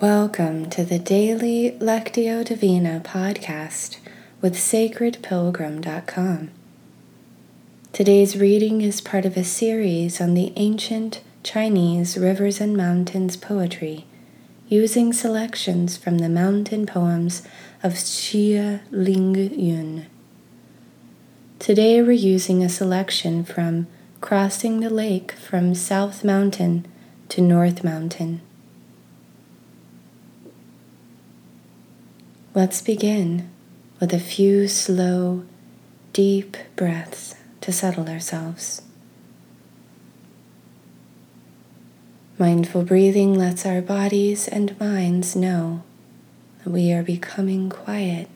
Welcome to the daily Lectio Divina podcast with sacredpilgrim.com. Today's reading is part of a series on the ancient Chinese rivers and mountains poetry, using selections from the mountain poems of Xie Ling Yun. Today we're using a selection from Crossing the Lake from South Mountain to North Mountain. Let's begin with a few slow, deep breaths to settle ourselves. Mindful breathing lets our bodies and minds know that we are becoming quiet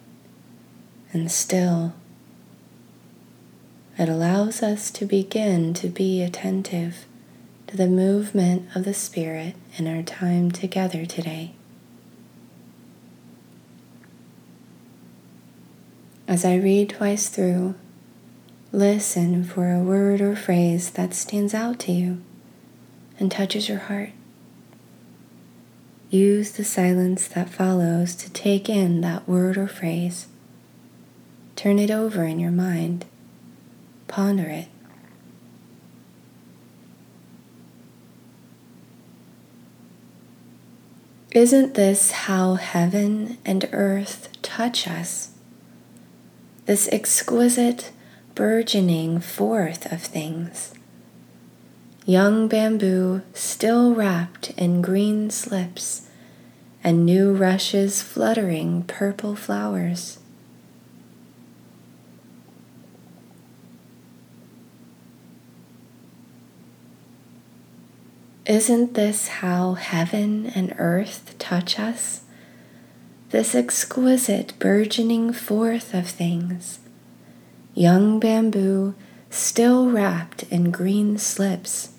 and still. It allows us to begin to be attentive to the movement of the Spirit in our time together today. As I read twice through, listen for a word or phrase that stands out to you and touches your heart. Use the silence that follows to take in that word or phrase. Turn it over in your mind. Ponder it. Isn't this how heaven and earth touch us? This exquisite burgeoning forth of things. Young bamboo still wrapped in green slips, and new rushes fluttering purple flowers. Isn't this how heaven and earth touch us? This exquisite burgeoning forth of things. Young bamboo still wrapped in green slips,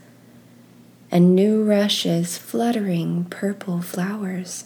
and new rushes fluttering purple flowers.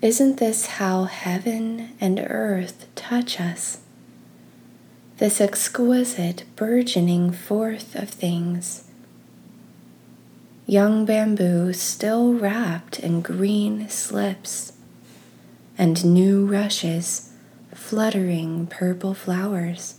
Isn't this how heaven and earth touch us? This exquisite burgeoning forth of things. Young bamboo still wrapped in green slips, and new rushes fluttering purple flowers.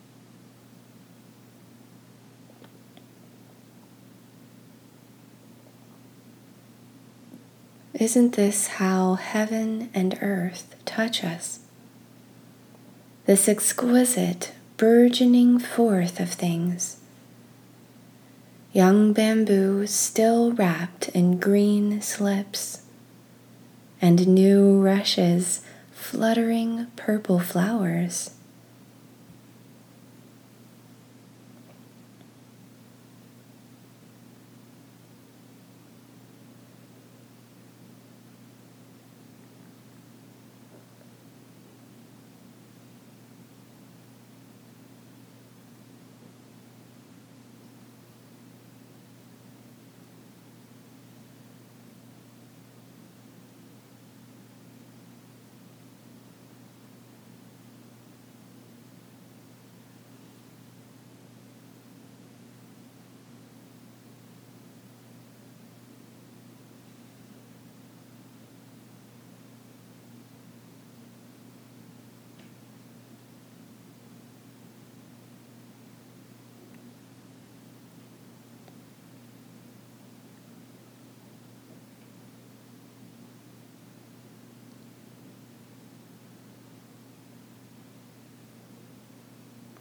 Isn't this how heaven and earth touch us? This exquisite burgeoning forth of things. Young bamboo still wrapped in green slips, and new rushes fluttering purple flowers.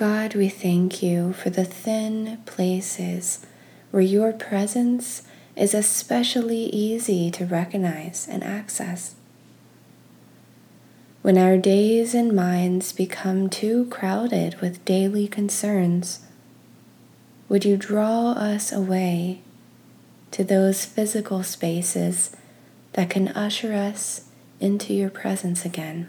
God, we thank you for the thin places where your presence is especially easy to recognize and access. When our days and minds become too crowded with daily concerns, would you draw us away to those physical spaces that can usher us into your presence again?